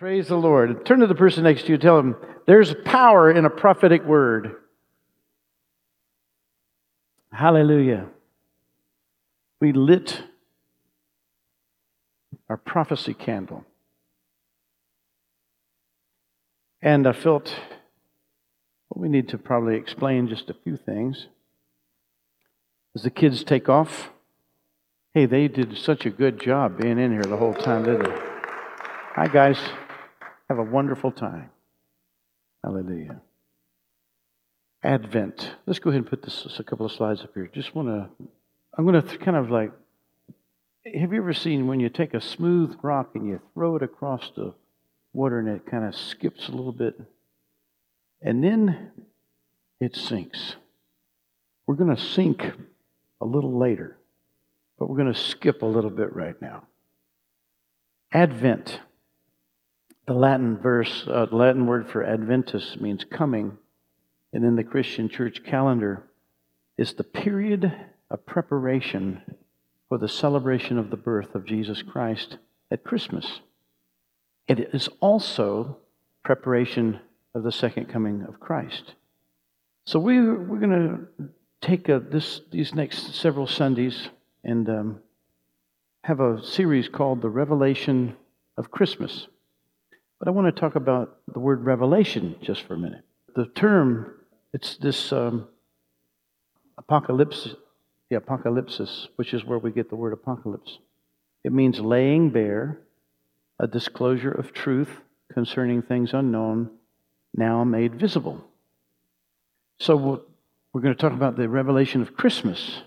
Praise the Lord. Turn to the person next to you. Tell him there's power in a prophetic word. Hallelujah. We lit our prophecy candle. And I felt well, we need to probably explain just a few things. As the kids take off, hey, they did such a good job being in here the whole time, didn't they? Hi, guys. Have a wonderful time. Hallelujah. Advent. Let's go ahead and put this a couple of slides up here. Just want to, I'm going to kind of like, have you ever seen when you take a smooth rock and you throw it across the water and it kind of skips a little bit? And then it sinks. We're going to sink a little later, but we're going to skip a little bit right now. Advent. The Latin verse, uh, the Latin word for Adventus means coming, and in the Christian church calendar is the period of preparation for the celebration of the birth of Jesus Christ at Christmas. It is also preparation of the second coming of Christ. So we, we're going to take a, this, these next several Sundays and um, have a series called The Revelation of Christmas. But I want to talk about the word revelation just for a minute. The term, it's this um, apocalypse, the apocalypsis, which is where we get the word apocalypse. It means laying bare a disclosure of truth concerning things unknown now made visible. So we're going to talk about the revelation of Christmas.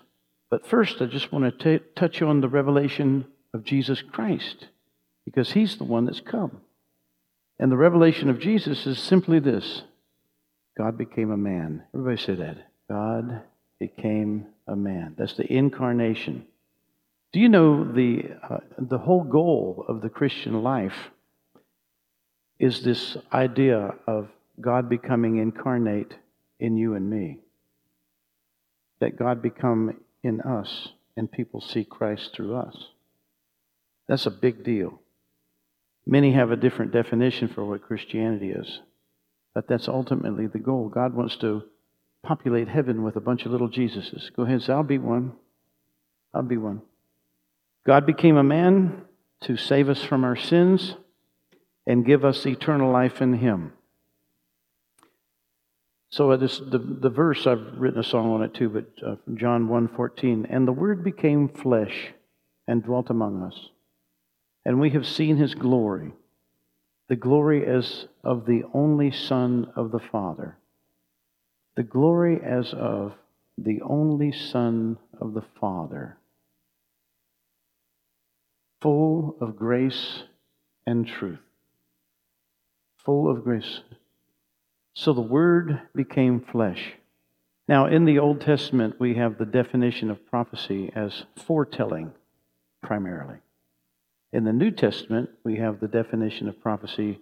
But first, I just want to t- touch on the revelation of Jesus Christ, because he's the one that's come. And the revelation of Jesus is simply this God became a man. Everybody say that. God became a man. That's the incarnation. Do you know the, uh, the whole goal of the Christian life is this idea of God becoming incarnate in you and me. That God become in us and people see Christ through us. That's a big deal. Many have a different definition for what Christianity is, but that's ultimately the goal. God wants to populate heaven with a bunch of little Jesuses. Go ahead and say, I'll be one. I'll be one. God became a man to save us from our sins and give us eternal life in Him. So this, the, the verse, I've written a song on it too, but uh, John 1.14, And the Word became flesh and dwelt among us, and we have seen His glory, the glory as of the only Son of the Father, the glory as of the only Son of the Father, full of grace and truth full of grace. So the Word became flesh. Now, in the Old Testament, we have the definition of prophecy as foretelling, primarily. In the New Testament, we have the definition of prophecy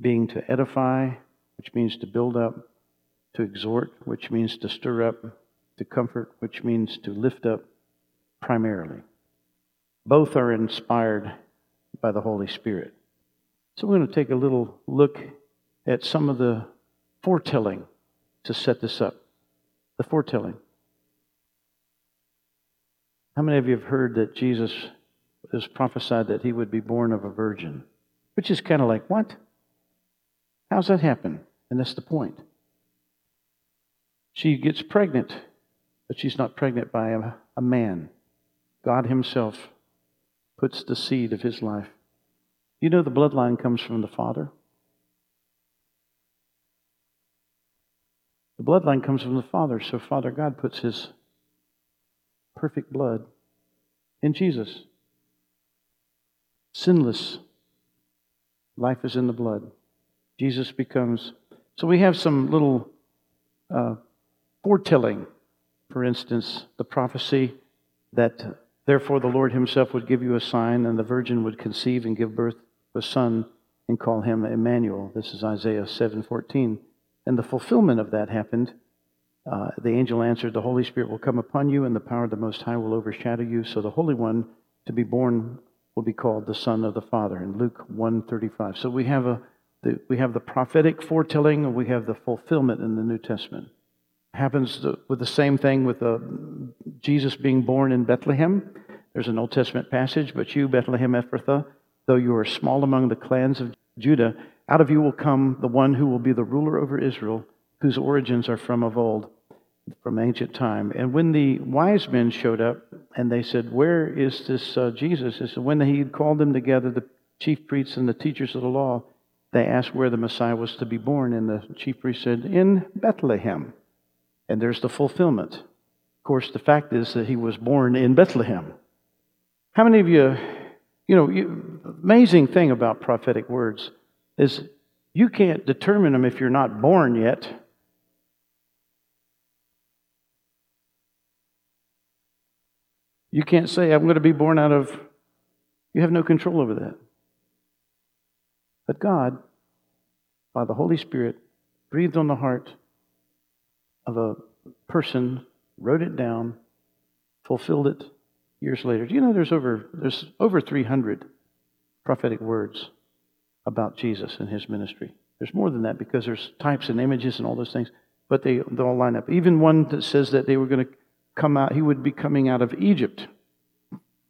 being to edify, which means to build up, to exhort, which means to stir up, to comfort, which means to lift up, primarily. Both are inspired by the Holy Spirit. So we're going to take a little look at some of the foretelling to set this up. The foretelling. How many of you have heard that Jesus is prophesied that he would be born of a virgin? Which is kind of like, what? How's that happen? And that's the point. She gets pregnant, but she's not pregnant by a, a man. God Himself puts the seed of His life you know the bloodline comes from the Father? The bloodline comes from the Father, so Father God puts His perfect blood in Jesus. Sinless. Life is in the blood. Jesus becomes. So we have some little uh, foretelling. For instance, the prophecy that therefore the Lord Himself would give you a sign, and the virgin would conceive and give birth a son and call him Emmanuel. This is Isaiah 7:14. And the fulfillment of that happened. Uh, the angel answered, "The Holy Spirit will come upon you, and the power of the Most High will overshadow you. So the Holy One to be born will be called the Son of the Father in Luke 135. So we have a the, we have the prophetic foretelling and we have the fulfillment in the New Testament. It happens with the same thing with the, Jesus being born in Bethlehem. There's an Old Testament passage, but you, Bethlehem Ephrathah, though you are small among the clans of Judah, out of you will come the one who will be the ruler over Israel, whose origins are from of old, from ancient time. And when the wise men showed up and they said, Where is this uh, Jesus? Said, when he called them together, the chief priests and the teachers of the law, they asked where the Messiah was to be born. And the chief priest said, In Bethlehem. And there's the fulfillment. Of course, the fact is that he was born in Bethlehem. How many of you, you know, you, amazing thing about prophetic words is you can't determine them if you're not born yet. You can't say, I'm going to be born out of, you have no control over that. But God, by the Holy Spirit, breathed on the heart of a person, wrote it down, fulfilled it, years later. Do you know there's over, there's over 300 prophetic words about Jesus and his ministry? There's more than that because there's types and images and all those things, but they, they all line up. Even one that says that they were going to come out, he would be coming out of Egypt,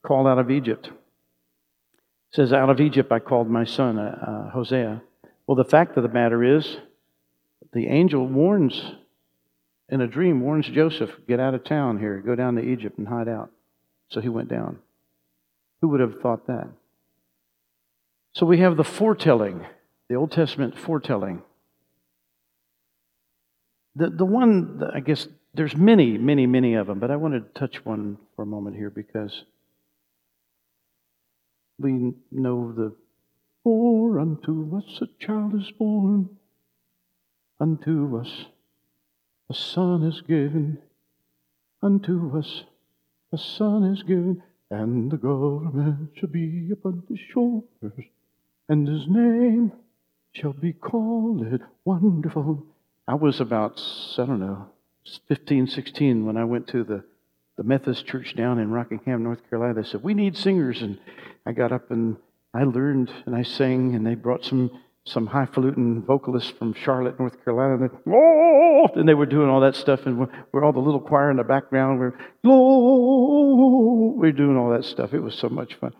called out of Egypt. It says, Out of Egypt I called my son, uh, uh, Hosea. Well, the fact of the matter is, the angel warns in a dream, warns Joseph, get out of town here, go down to Egypt and hide out. So he went down. Who would have thought that? So we have the foretelling, the Old Testament foretelling. The, the one, I guess, there's many, many, many of them, but I want to touch one for a moment here because we know the For unto us a child is born, unto us a son is given, unto us a son is given, and the government shall be upon his shoulders, and his name shall be called Wonderful. I was about, I don't know, 15, 16 when I went to the, the Methodist church down in Rockingham, North Carolina. They said, We need singers. And I got up and I learned and I sang, and they brought some some highfalutin vocalists from Charlotte, North Carolina. And they, oh, and they were doing all that stuff, and we're, we're all the little choir in the background. We're, oh, we're doing all that stuff. It was so much fun.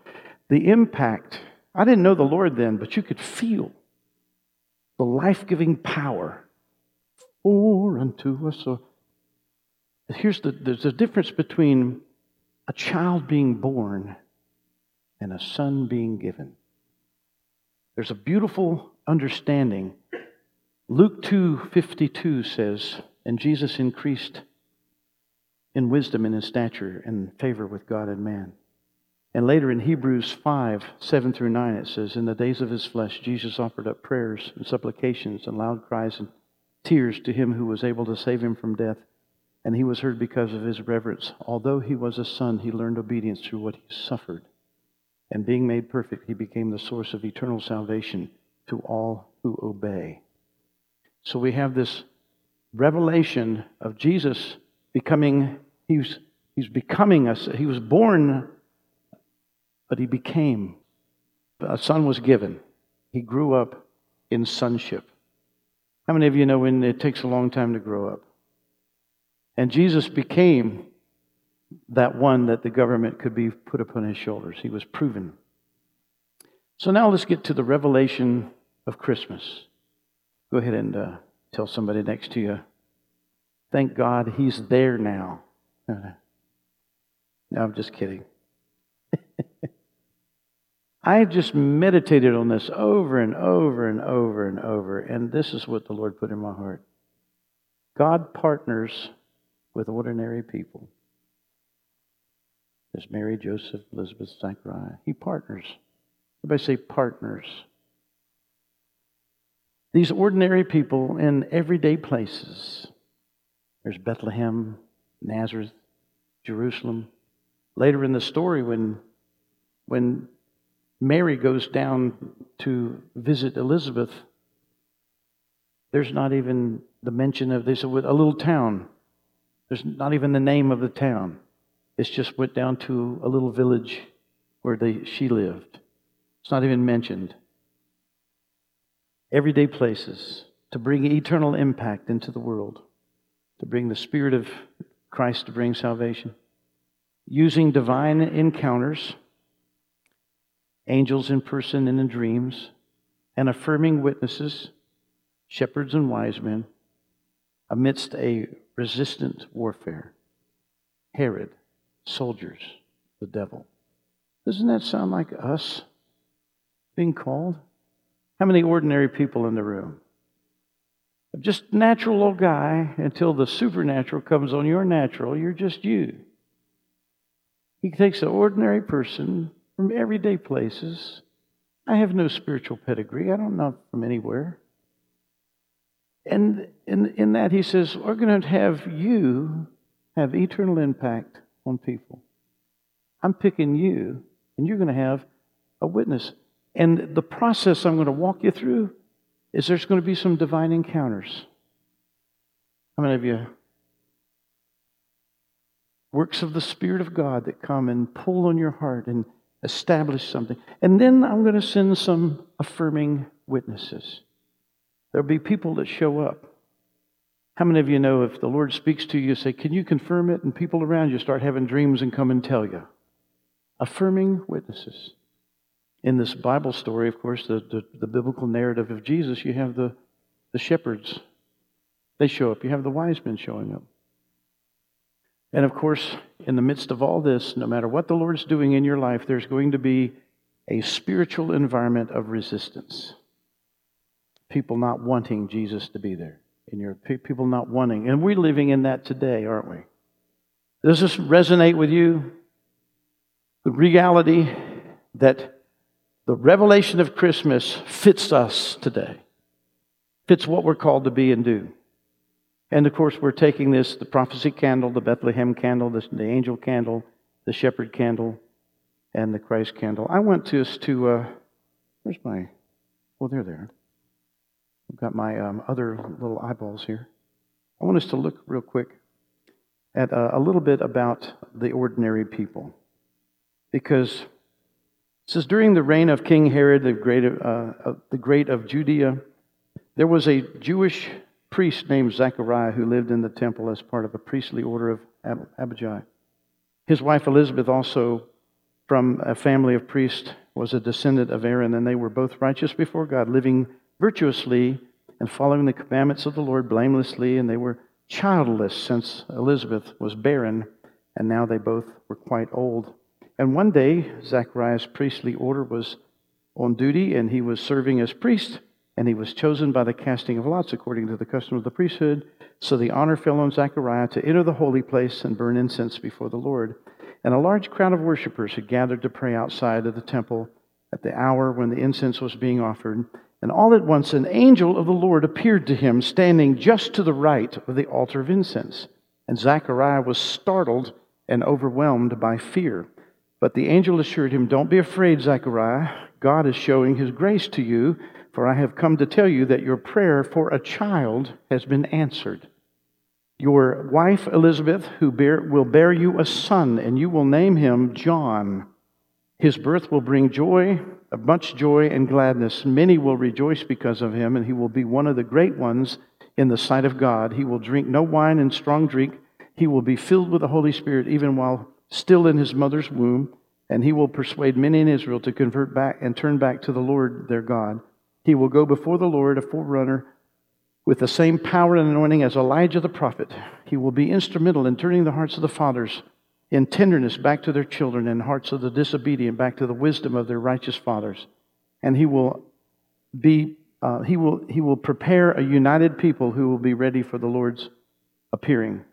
The impact, I didn't know the Lord then, but you could feel the life giving power. For unto us. Here's the there's a difference between a child being born and a son being given. There's a beautiful understanding. Luke 2:52 says, "And Jesus increased in wisdom and in stature and favor with God and man." And later in Hebrews 5, 7 through 9, it says, In the days of his flesh, Jesus offered up prayers and supplications and loud cries and tears to him who was able to save him from death. And he was heard because of his reverence. Although he was a son, he learned obedience through what he suffered. And being made perfect, he became the source of eternal salvation to all who obey. So we have this revelation of Jesus becoming, he's, he's becoming us. He was born, but he became. A son was given. He grew up in sonship. How many of you know when it takes a long time to grow up? And Jesus became that one that the government could be put upon his shoulders. He was proven. So now let's get to the revelation of Christmas. Go ahead and uh, tell somebody next to you, thank God he's there now. no, I'm just kidding. I just meditated on this over and over and over and over, and this is what the Lord put in my heart. God partners with ordinary people. There's Mary, Joseph, Elizabeth, Zachariah. He partners. Everybody say partners. These ordinary people in everyday places. There's Bethlehem, Nazareth, Jerusalem. Later in the story, when, when Mary goes down to visit Elizabeth, there's not even the mention of this, a little town. There's not even the name of the town. It's just went down to a little village where they, she lived. It's not even mentioned. Everyday places to bring eternal impact into the world, to bring the Spirit of Christ to bring salvation. Using divine encounters, angels in person and in dreams, and affirming witnesses, shepherds and wise men, amidst a resistant warfare. Herod, soldiers, the devil. Doesn't that sound like us being called? How many ordinary people in the room? Just natural old guy until the supernatural comes on your natural, you're just you. He takes an ordinary person from everyday places. I have no spiritual pedigree. I don't know from anywhere. And in, in that, he says, We're going to have you have eternal impact on people. I'm picking you, and you're going to have a witness. And the process I'm going to walk you through is there's going to be some divine encounters. How many of you? Works of the Spirit of God that come and pull on your heart and establish something. And then I'm going to send some affirming witnesses. There'll be people that show up. How many of you know if the Lord speaks to you, say, Can you confirm it? And people around you start having dreams and come and tell you. Affirming witnesses. In this Bible story, of course, the, the, the biblical narrative of Jesus, you have the, the shepherds. They show up. You have the wise men showing up. And of course, in the midst of all this, no matter what the Lord's doing in your life, there's going to be a spiritual environment of resistance people not wanting Jesus to be there, and your people not wanting. And we're living in that today, aren't we? Does this resonate with you? The reality that the revelation of Christmas fits us today, fits what we're called to be and do. And of course, we're taking this the prophecy candle, the Bethlehem candle, the, the angel candle, the shepherd candle, and the Christ candle. I want to, to uh, where's my, oh, they're there. I've got my um, other little eyeballs here. I want us to look real quick at uh, a little bit about the ordinary people. Because it says, during the reign of King Herod, the great, uh, the great of Judea, there was a Jewish priest named Zechariah who lived in the temple as part of a priestly order of Ab- Abijah. His wife Elizabeth, also from a family of priests, was a descendant of Aaron, and they were both righteous before God, living virtuously and following the commandments of the Lord blamelessly, and they were childless since Elizabeth was barren, and now they both were quite old. And one day, Zachariah's priestly order was on duty, and he was serving as priest, and he was chosen by the casting of lots according to the custom of the priesthood. So the honor fell on Zechariah to enter the holy place and burn incense before the Lord. And a large crowd of worshippers had gathered to pray outside of the temple at the hour when the incense was being offered. And all at once an angel of the Lord appeared to him, standing just to the right of the altar of incense. And Zechariah was startled and overwhelmed by fear. But the angel assured him, Don't be afraid, Zechariah. God is showing his grace to you, for I have come to tell you that your prayer for a child has been answered. Your wife Elizabeth, who bear, will bear you a son, and you will name him John. His birth will bring joy much joy and gladness. Many will rejoice because of him, and he will be one of the great ones in the sight of God. He will drink no wine and strong drink. He will be filled with the Holy Spirit even while still in his mother's womb, and he will persuade many in Israel to convert back and turn back to the Lord their God. He will go before the Lord, a forerunner, with the same power and anointing as Elijah the prophet. He will be instrumental in turning the hearts of the fathers in tenderness back to their children and hearts of the disobedient back to the wisdom of their righteous fathers. And he will be uh, he will he will prepare a united people who will be ready for the Lord's appearing.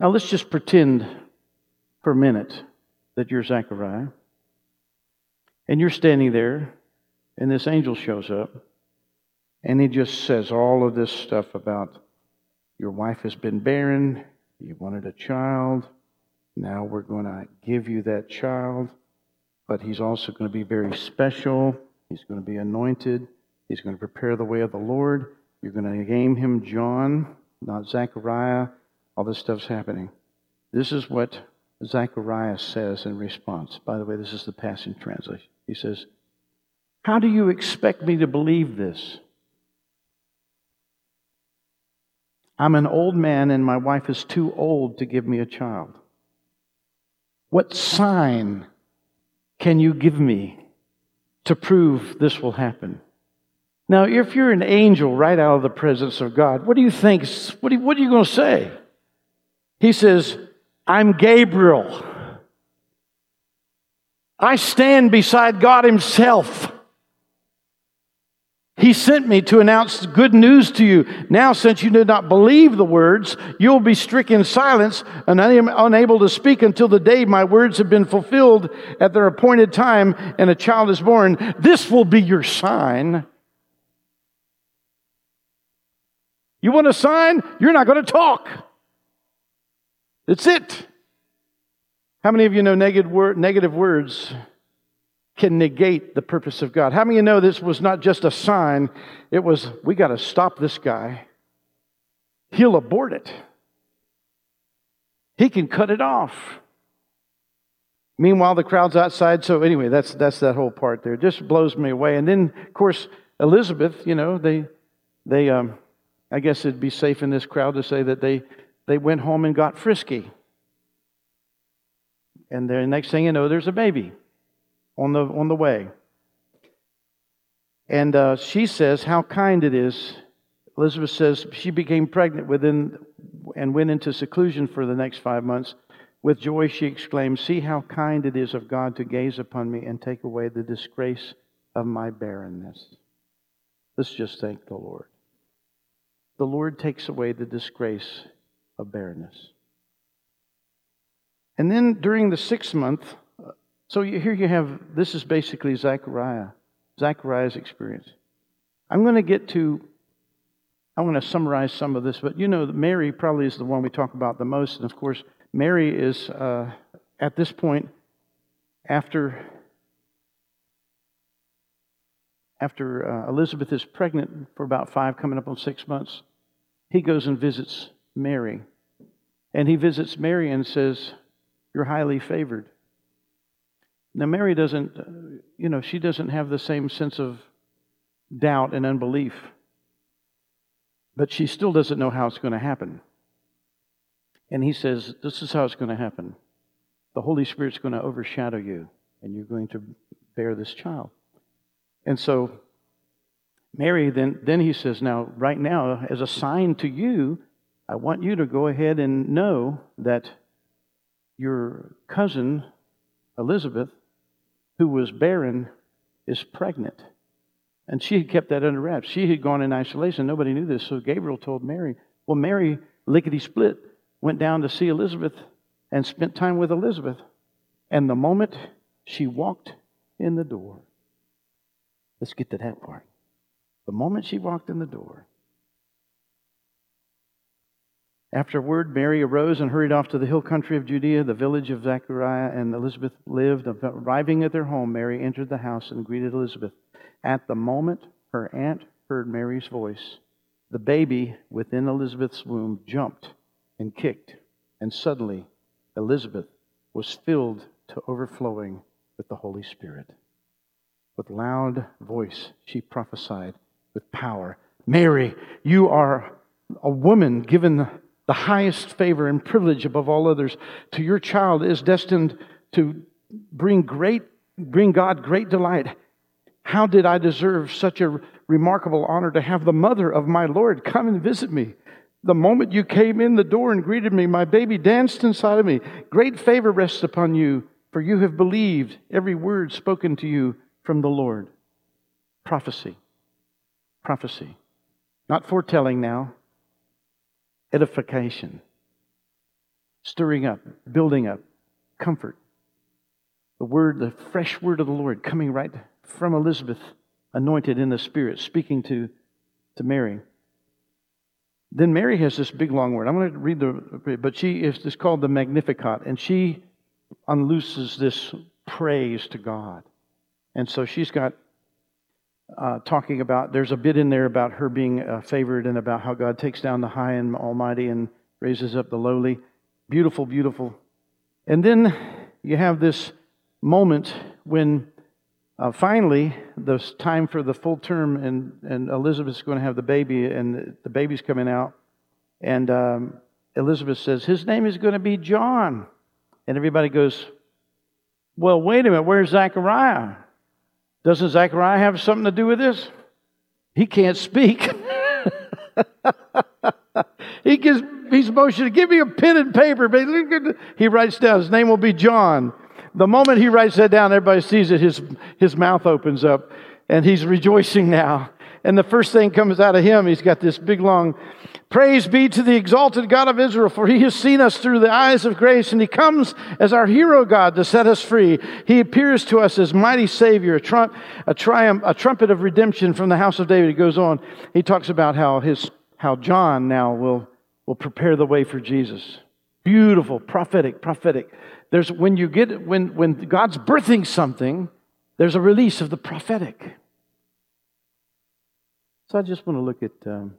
Now let's just pretend for a minute that you're Zechariah. And you're standing there, and this angel shows up, and he just says all of this stuff about your wife has been barren, you wanted a child, now we're going to give you that child, but he's also going to be very special. He's going to be anointed. He's going to prepare the way of the Lord. You're going to name him John, not Zechariah. All this stuff's happening. This is what Zacharias says in response. By the way, this is the Passion Translation. He says, How do you expect me to believe this? I'm an old man and my wife is too old to give me a child. What sign can you give me to prove this will happen? Now, if you're an angel right out of the presence of God, what do you think? What are you, going to say? He says, I'm Gabriel. I stand beside God Himself. He sent me to announce good news to you. Now, since you did not believe the words, you'll be stricken silence and unable to speak until the day my words have been fulfilled at their appointed time and a child is born. This will be your sign. You want a sign? You're not going to talk. That's it. How many of you know negative, negative words can negate the purpose of God? How many of you know this was not just a sign? It was, we got to stop this guy. He'll abort it, he can cut it off. Meanwhile, the crowd's outside. So, anyway, that's, that's that whole part there. It just blows me away. And then, of course, Elizabeth, you know, they, they um, I guess it'd be safe in this crowd to say that they they went home and got frisky. And the next thing you know, there's a baby on the, on the way. And uh, she says how kind it is. Elizabeth says she became pregnant within and went into seclusion for the next five months. With joy, she exclaimed, See how kind it is of God to gaze upon me and take away the disgrace of my barrenness. Let's just thank the Lord. The Lord takes away the disgrace of barrenness. And then during the sixth month, so here you have this is basically Zechariah, Zechariah's experience. I'm going to get to, I'm going to summarize some of this, but you know, Mary probably is the one we talk about the most. And of course, Mary is uh, at this point, after after uh, Elizabeth is pregnant for about five, coming up on six months, he goes and visits Mary. And he visits Mary and says, You're highly favored. Now, Mary doesn't, uh, you know, she doesn't have the same sense of doubt and unbelief, but she still doesn't know how it's going to happen. And he says, This is how it's going to happen. The Holy Spirit's going to overshadow you, and you're going to bear this child. And so, Mary, then, then he says, Now, right now, as a sign to you, I want you to go ahead and know that your cousin, Elizabeth, who was barren, is pregnant. And she had kept that under wraps. She had gone in isolation. Nobody knew this. So Gabriel told Mary. Well, Mary, lickety split, went down to see Elizabeth and spent time with Elizabeth. And the moment she walked in the door, let's get to that part. The moment she walked in the door, Afterward, Mary arose and hurried off to the hill country of Judea, the village of Zechariah and Elizabeth lived. Arriving at their home, Mary entered the house and greeted Elizabeth. At the moment her aunt heard Mary's voice, the baby within Elizabeth's womb jumped and kicked, and suddenly Elizabeth was filled to overflowing with the Holy Spirit. With loud voice, she prophesied with power Mary, you are a woman given the highest favor and privilege above all others to your child is destined to bring great bring God great delight. How did I deserve such a remarkable honor to have the mother of my Lord come and visit me? The moment you came in the door and greeted me, my baby danced inside of me. Great favor rests upon you, for you have believed every word spoken to you from the Lord. Prophecy. Prophecy. Not foretelling now, edification, stirring up, building up, comfort. The word, the fresh word of the Lord coming right from Elizabeth, anointed in the Spirit, speaking to, to Mary. Then Mary has this big long word. I'm going to read the, but she is this called the Magnificat, and she unlooses this praise to God. And so she's got uh, talking about, there's a bit in there about her being uh, favored and about how God takes down the high and almighty and raises up the lowly. Beautiful, beautiful And then you have this moment when uh, finally the time for the full term, and, and Elizabeth's going to have the baby, and the baby's coming out. And um, Elizabeth says, His name is going to be John. And everybody goes, Well, wait a minute, where's Zechariah? Doesn't Zechariah have something to do with this? He can't speak. he gives he's to give me a pen and paper. He writes down, his name will be John. The moment he writes that down, everybody sees it, his, his mouth opens up, and he's rejoicing now. And the first thing comes out of him, he's got this big long Praise be to the exalted God of Israel, for he has seen us through the eyes of grace, and he comes as our hero God to set us free. He appears to us as mighty Savior, a, trump, a triumph, a trumpet of redemption from the house of David. He goes on. He talks about how his how John now will, will prepare the way for Jesus. Beautiful, prophetic, prophetic. There's when you get when when God's birthing something, there's a release of the prophetic. So I just want to look at. Um,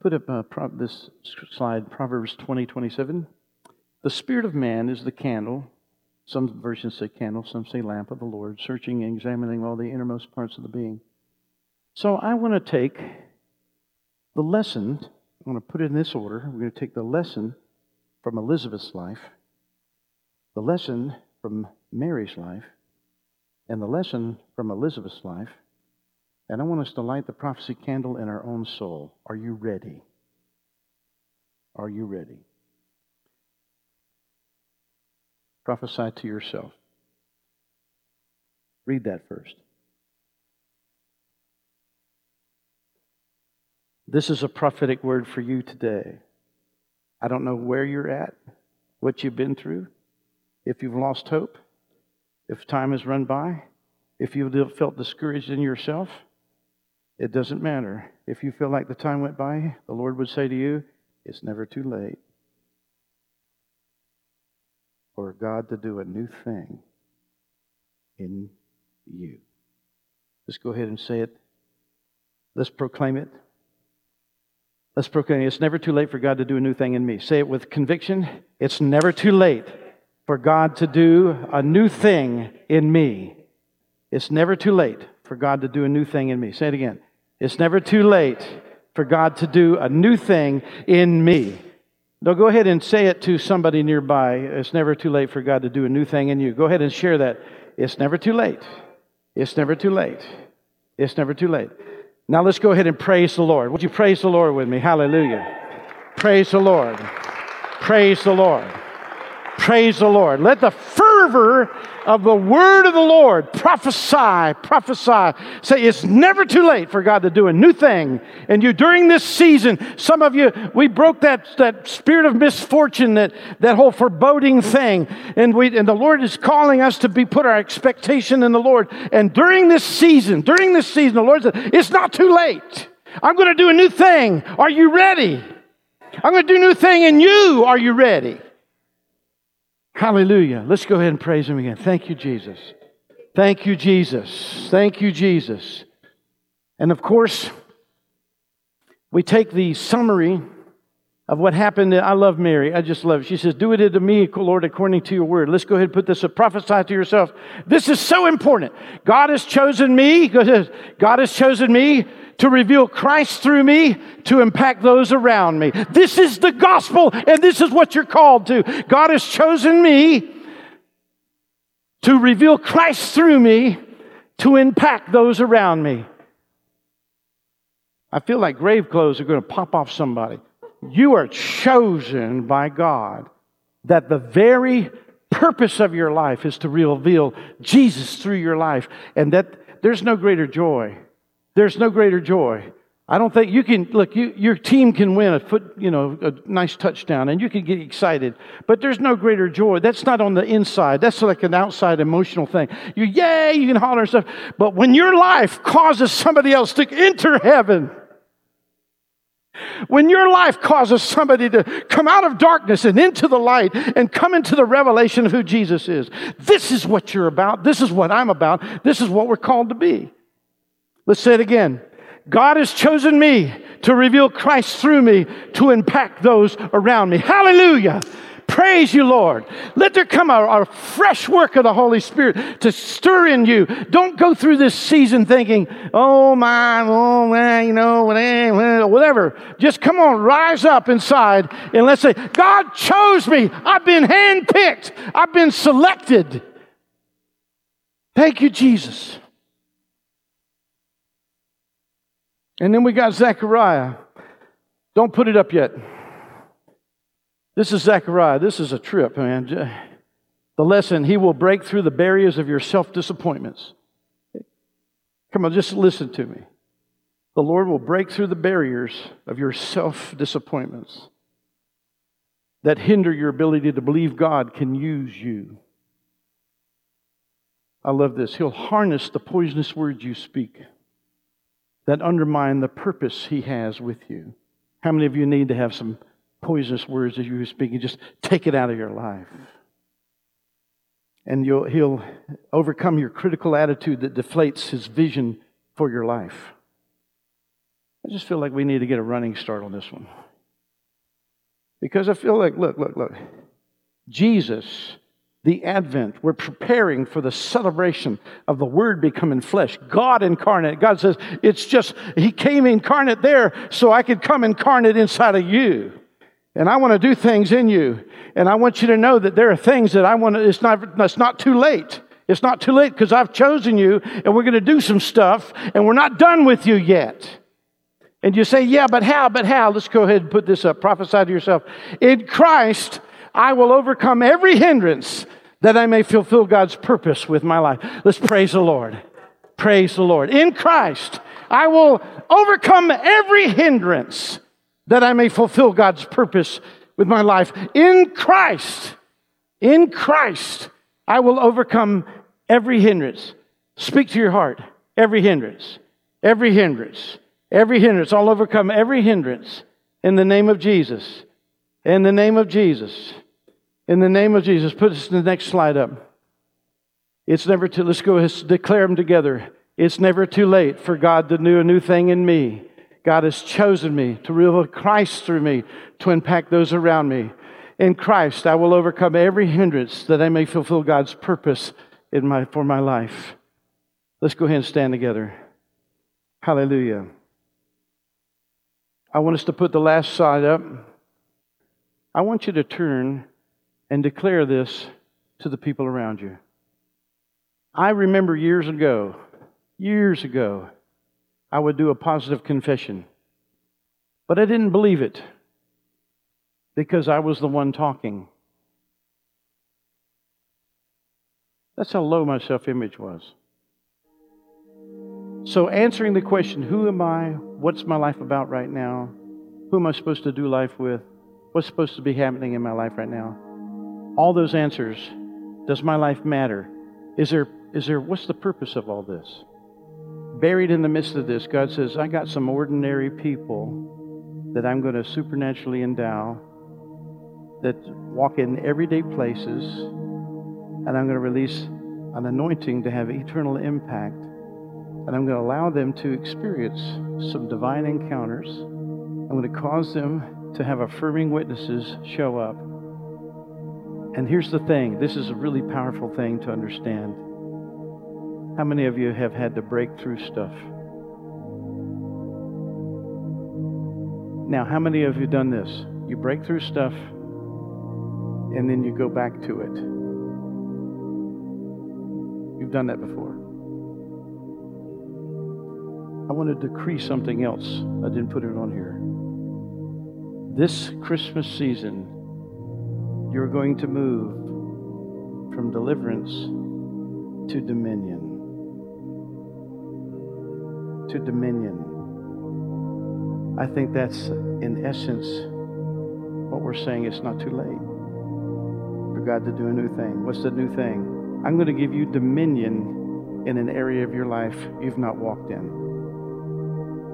Put up uh, pro- this slide, Proverbs 20, 27. The spirit of man is the candle. Some versions say candle, some say lamp of the Lord, searching and examining all the innermost parts of the being. So I want to take the lesson, I'm going to put it in this order. We're going to take the lesson from Elizabeth's life, the lesson from Mary's life, and the lesson from Elizabeth's life, and I want us to light the prophecy candle in our own soul. Are you ready? Are you ready? Prophesy to yourself. Read that first. This is a prophetic word for you today. I don't know where you're at, what you've been through, if you've lost hope, if time has run by, if you've felt discouraged in yourself. It doesn't matter. If you feel like the time went by, the Lord would say to you, It's never too late for God to do a new thing in you. Let's go ahead and say it. Let's proclaim it. Let's proclaim it. It's never too late for God to do a new thing in me. Say it with conviction. It's never too late for God to do a new thing in me. It's never too late for God to do a new thing in me. Say it again. It's never too late for God to do a new thing in me. Now go ahead and say it to somebody nearby. It's never too late for God to do a new thing in you. Go ahead and share that. It's never too late. It's never too late. It's never too late. Now let's go ahead and praise the Lord. Would you praise the Lord with me? Hallelujah. Praise the Lord. Praise the Lord. Praise the Lord. Let the fervor of the word of the Lord prophesy, prophesy. Say it's never too late for God to do a new thing. And you during this season, some of you, we broke that, that spirit of misfortune, that, that whole foreboding thing. And we and the Lord is calling us to be put our expectation in the Lord. And during this season, during this season, the Lord said, It's not too late. I'm going to do a new thing. Are you ready? I'm going to do a new thing in you. Are you ready? Hallelujah. Let's go ahead and praise Him again. Thank you, Jesus. Thank you, Jesus. Thank you, Jesus. And of course, we take the summary of what happened. I love Mary. I just love it. She says, Do it to me, Lord, according to your word. Let's go ahead and put this up. Prophesy to yourself. This is so important. God has chosen me. God has chosen me to reveal Christ through me to impact those around me. This is the gospel, and this is what you're called to. God has chosen me to reveal Christ through me to impact those around me. I feel like grave clothes are going to pop off somebody. You are chosen by God that the very purpose of your life is to reveal Jesus through your life, and that there's no greater joy there's no greater joy. I don't think you can look. You, your team can win a foot, you know, a nice touchdown, and you can get excited. But there's no greater joy. That's not on the inside. That's like an outside emotional thing. You yay, you can holler and stuff. But when your life causes somebody else to enter heaven, when your life causes somebody to come out of darkness and into the light and come into the revelation of who Jesus is, this is what you're about. This is what I'm about. This is what we're called to be. Let's say it again. God has chosen me to reveal Christ through me to impact those around me. Hallelujah. Praise you, Lord. Let there come a, a, fresh work of the Holy Spirit to stir in you. Don't go through this season thinking, oh my, oh man, you know, eh, whatever. Just come on, rise up inside and let's say, God chose me. I've been handpicked. I've been selected. Thank you, Jesus. And then we got Zechariah. Don't put it up yet. This is Zechariah. This is a trip, man. The lesson, he will break through the barriers of your self disappointments. Come on, just listen to me. The Lord will break through the barriers of your self disappointments that hinder your ability to believe God can use you. I love this. He'll harness the poisonous words you speak that undermine the purpose He has with you. How many of you need to have some poisonous words as you are speaking, just take it out of your life. And he'll overcome your critical attitude that deflates his vision for your life. I just feel like we need to get a running start on this one. Because I feel like, look, look, look. Jesus, the Advent, we're preparing for the celebration of the Word becoming flesh, God incarnate. God says, it's just, He came incarnate there so I could come incarnate inside of you. And I want to do things in you. And I want you to know that there are things that I want to, it's not, it's not too late. It's not too late because I've chosen you and we're going to do some stuff and we're not done with you yet. And you say, yeah, but how? But how? Let's go ahead and put this up. Prophesy to yourself. In Christ, I will overcome every hindrance that I may fulfill God's purpose with my life. Let's praise the Lord. Praise the Lord. In Christ, I will overcome every hindrance that I may fulfill God's purpose with my life. In Christ, in Christ, I will overcome every hindrance. Speak to your heart. Every hindrance, every hindrance, every hindrance. I'll overcome every hindrance in the name of Jesus. In the name of Jesus. In the name of Jesus. Put us in the next slide up. It's never too, let's go declare them together. It's never too late for God to do a new thing in me. God has chosen me to reveal Christ through me to impact those around me. In Christ, I will overcome every hindrance that I may fulfill God's purpose in my, for my life. Let's go ahead and stand together. Hallelujah. I want us to put the last slide up. I want you to turn and declare this to the people around you. I remember years ago, years ago, I would do a positive confession. But I didn't believe it because I was the one talking. That's how low my self image was. So, answering the question, who am I? What's my life about right now? Who am I supposed to do life with? What's supposed to be happening in my life right now? All those answers. Does my life matter? Is there, is there, what's the purpose of all this? buried in the midst of this, God says, I got some ordinary people that I'm going to supernaturally endow that walk in everyday places, and I'm going to release an anointing to have eternal impact. And I'm going to allow them to experience some divine encounters. I'm going to cause them to have affirming witnesses show up. And here's the thing this is a really powerful thing to understand. How many of you have had to break through stuff? Now, how many of you done this? You break through stuff and then you go back to it. You've done that before. I want to decree something else. I didn't put it on here. This Christmas season, you're going to move from deliverance to dominion to dominion. I think that's, in essence, what we're saying. It's not too late for God to do a new thing. What's the new thing? I'm going to give you dominion in an area of your life you've not walked in.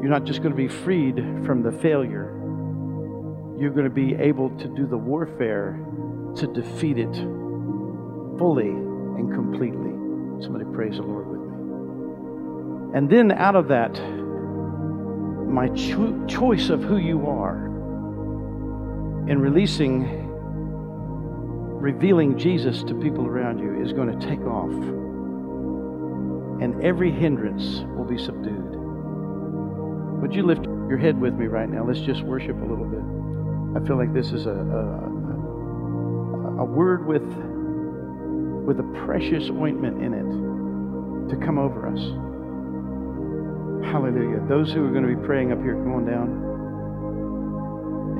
You're not just going to be freed from the failure, you're going to be able to do the warfare to defeat it fully and completely. Somebody praise the Lord with me. And then out of that, my cho- choice of who you are in releasing, revealing Jesus to people around you is going to take off. And every hindrance will be subdued. Would you lift your head with me right now? Let's just worship a little bit. I feel like this is a, a, a word with, with a precious ointment in it to come over us. Hallelujah. Those who are going to be praying up here, come on down.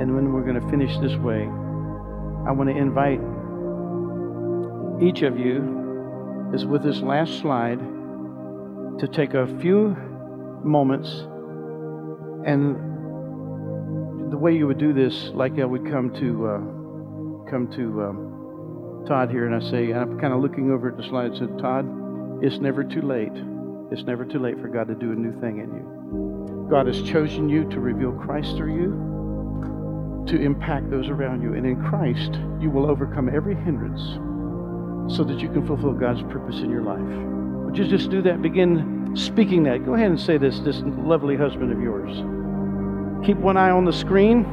And when we're going to finish this way, I want to invite each of you, is with this last slide, to take a few moments and the way you would do this, like I would come to uh, come to um, Todd here, and I say, and I'm kind of looking over at the slide, and said, Todd, it's never too late. It's never too late for God to do a new thing in you. God has chosen you to reveal Christ through you to impact those around you. And in Christ, you will overcome every hindrance so that you can fulfill God's purpose in your life. Would you just do that? Begin speaking that. Go ahead and say this, this lovely husband of yours. Keep one eye on the screen.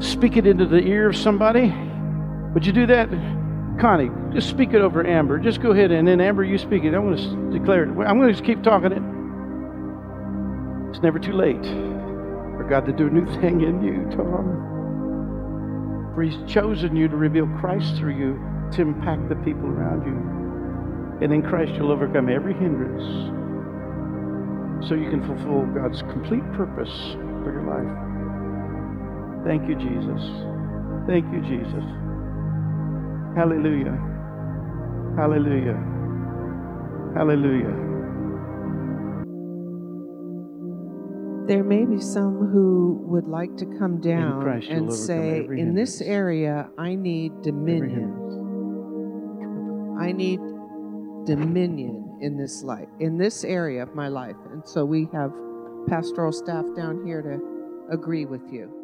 Speak it into the ear of somebody. Would you do that? Connie, just speak it over Amber. Just go ahead and then Amber, you speak it. I'm going to declare it. I'm going to just keep talking it. It's never too late for God to do a new thing in you, Tom. For He's chosen you to reveal Christ through you to impact the people around you. And in Christ, you'll overcome every hindrance so you can fulfill God's complete purpose for your life. Thank you, Jesus. Thank you, Jesus. Hallelujah. Hallelujah. Hallelujah. There may be some who would like to come down and say, in this area, I need dominion. I need dominion in this life, in this area of my life. And so we have pastoral staff down here to agree with you.